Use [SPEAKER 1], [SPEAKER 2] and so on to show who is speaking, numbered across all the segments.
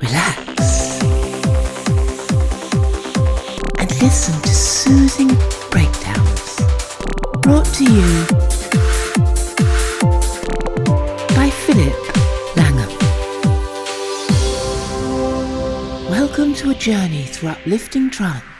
[SPEAKER 1] relax, and listen to soothing breakdowns brought to you by Philip Langham. Welcome to a journey through uplifting trance.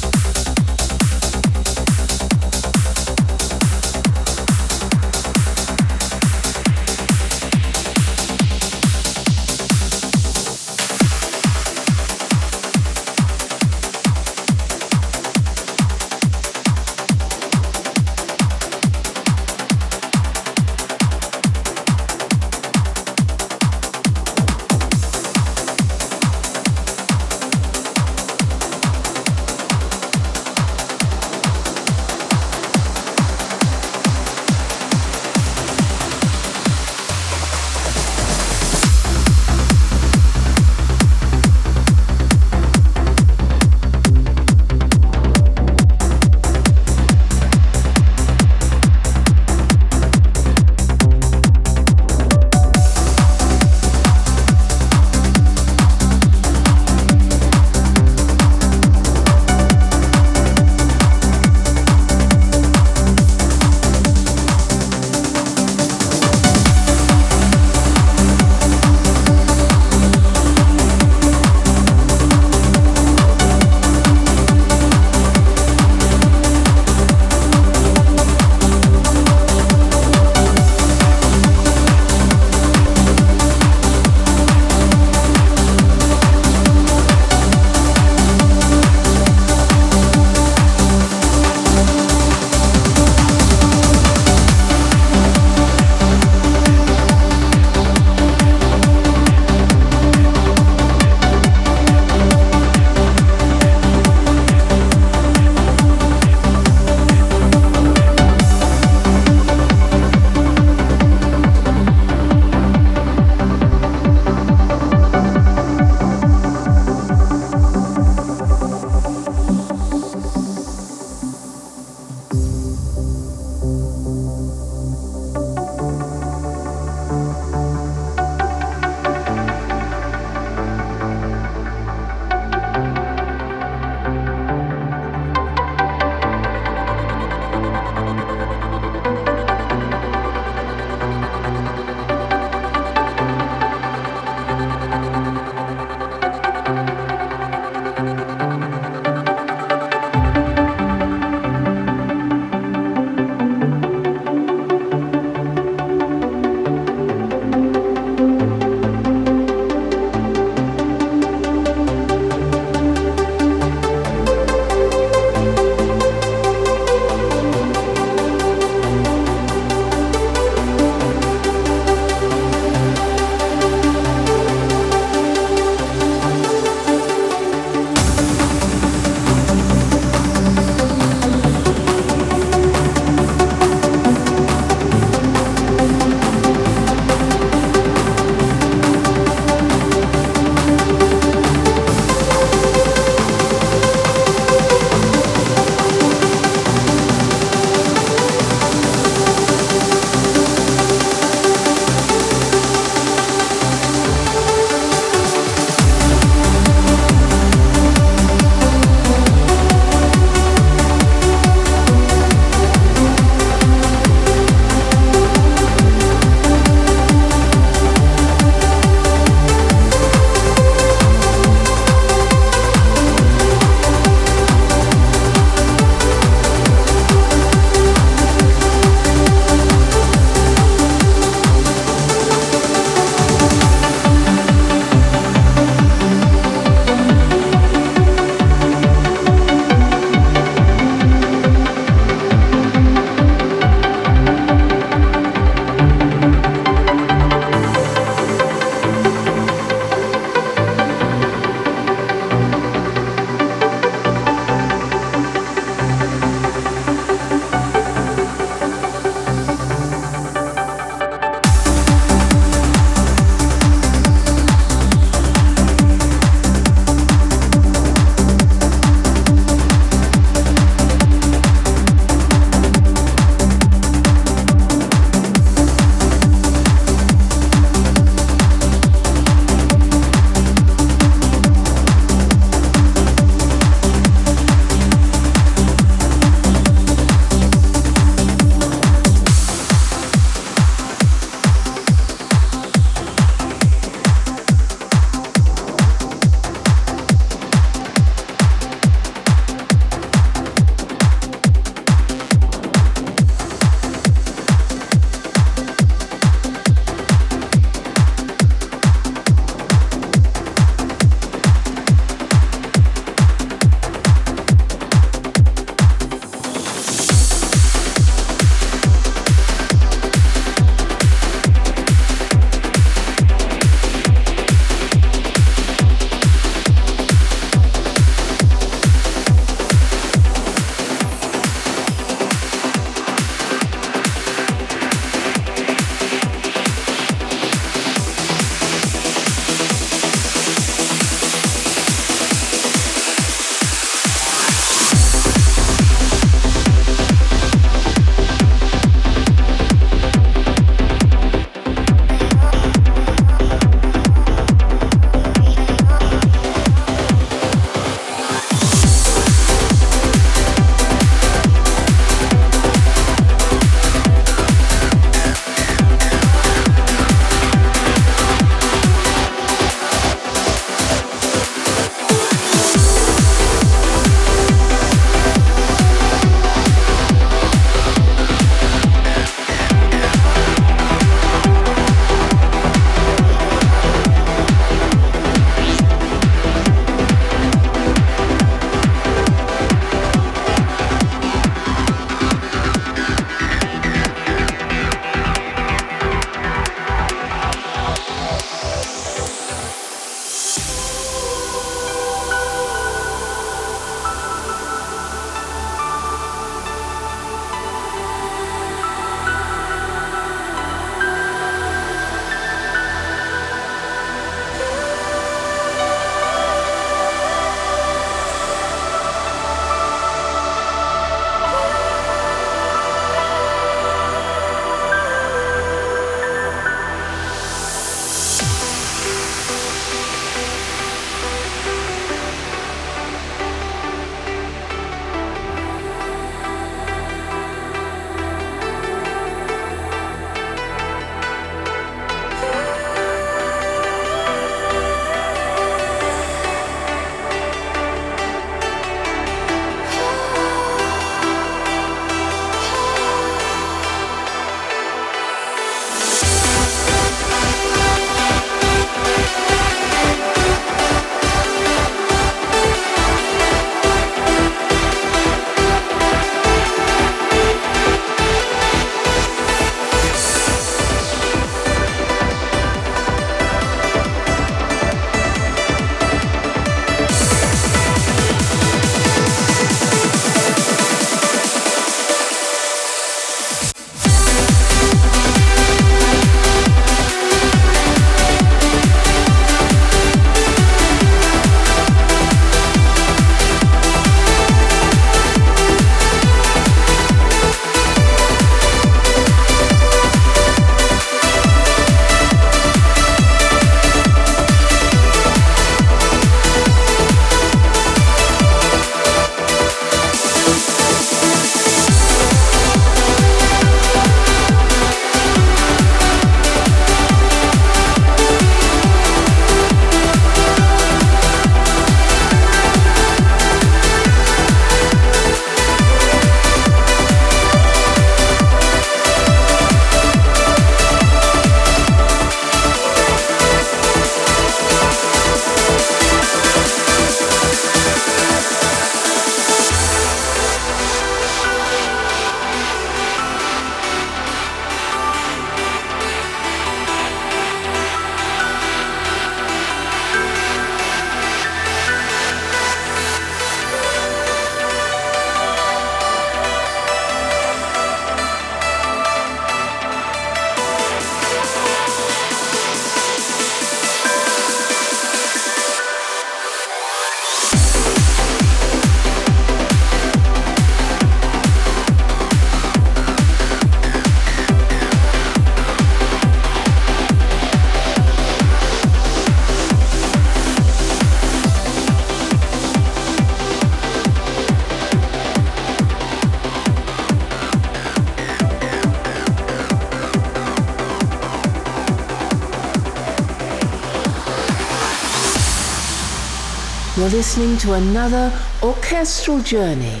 [SPEAKER 1] You're listening to another orchestral journey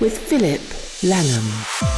[SPEAKER 1] with Philip Langham.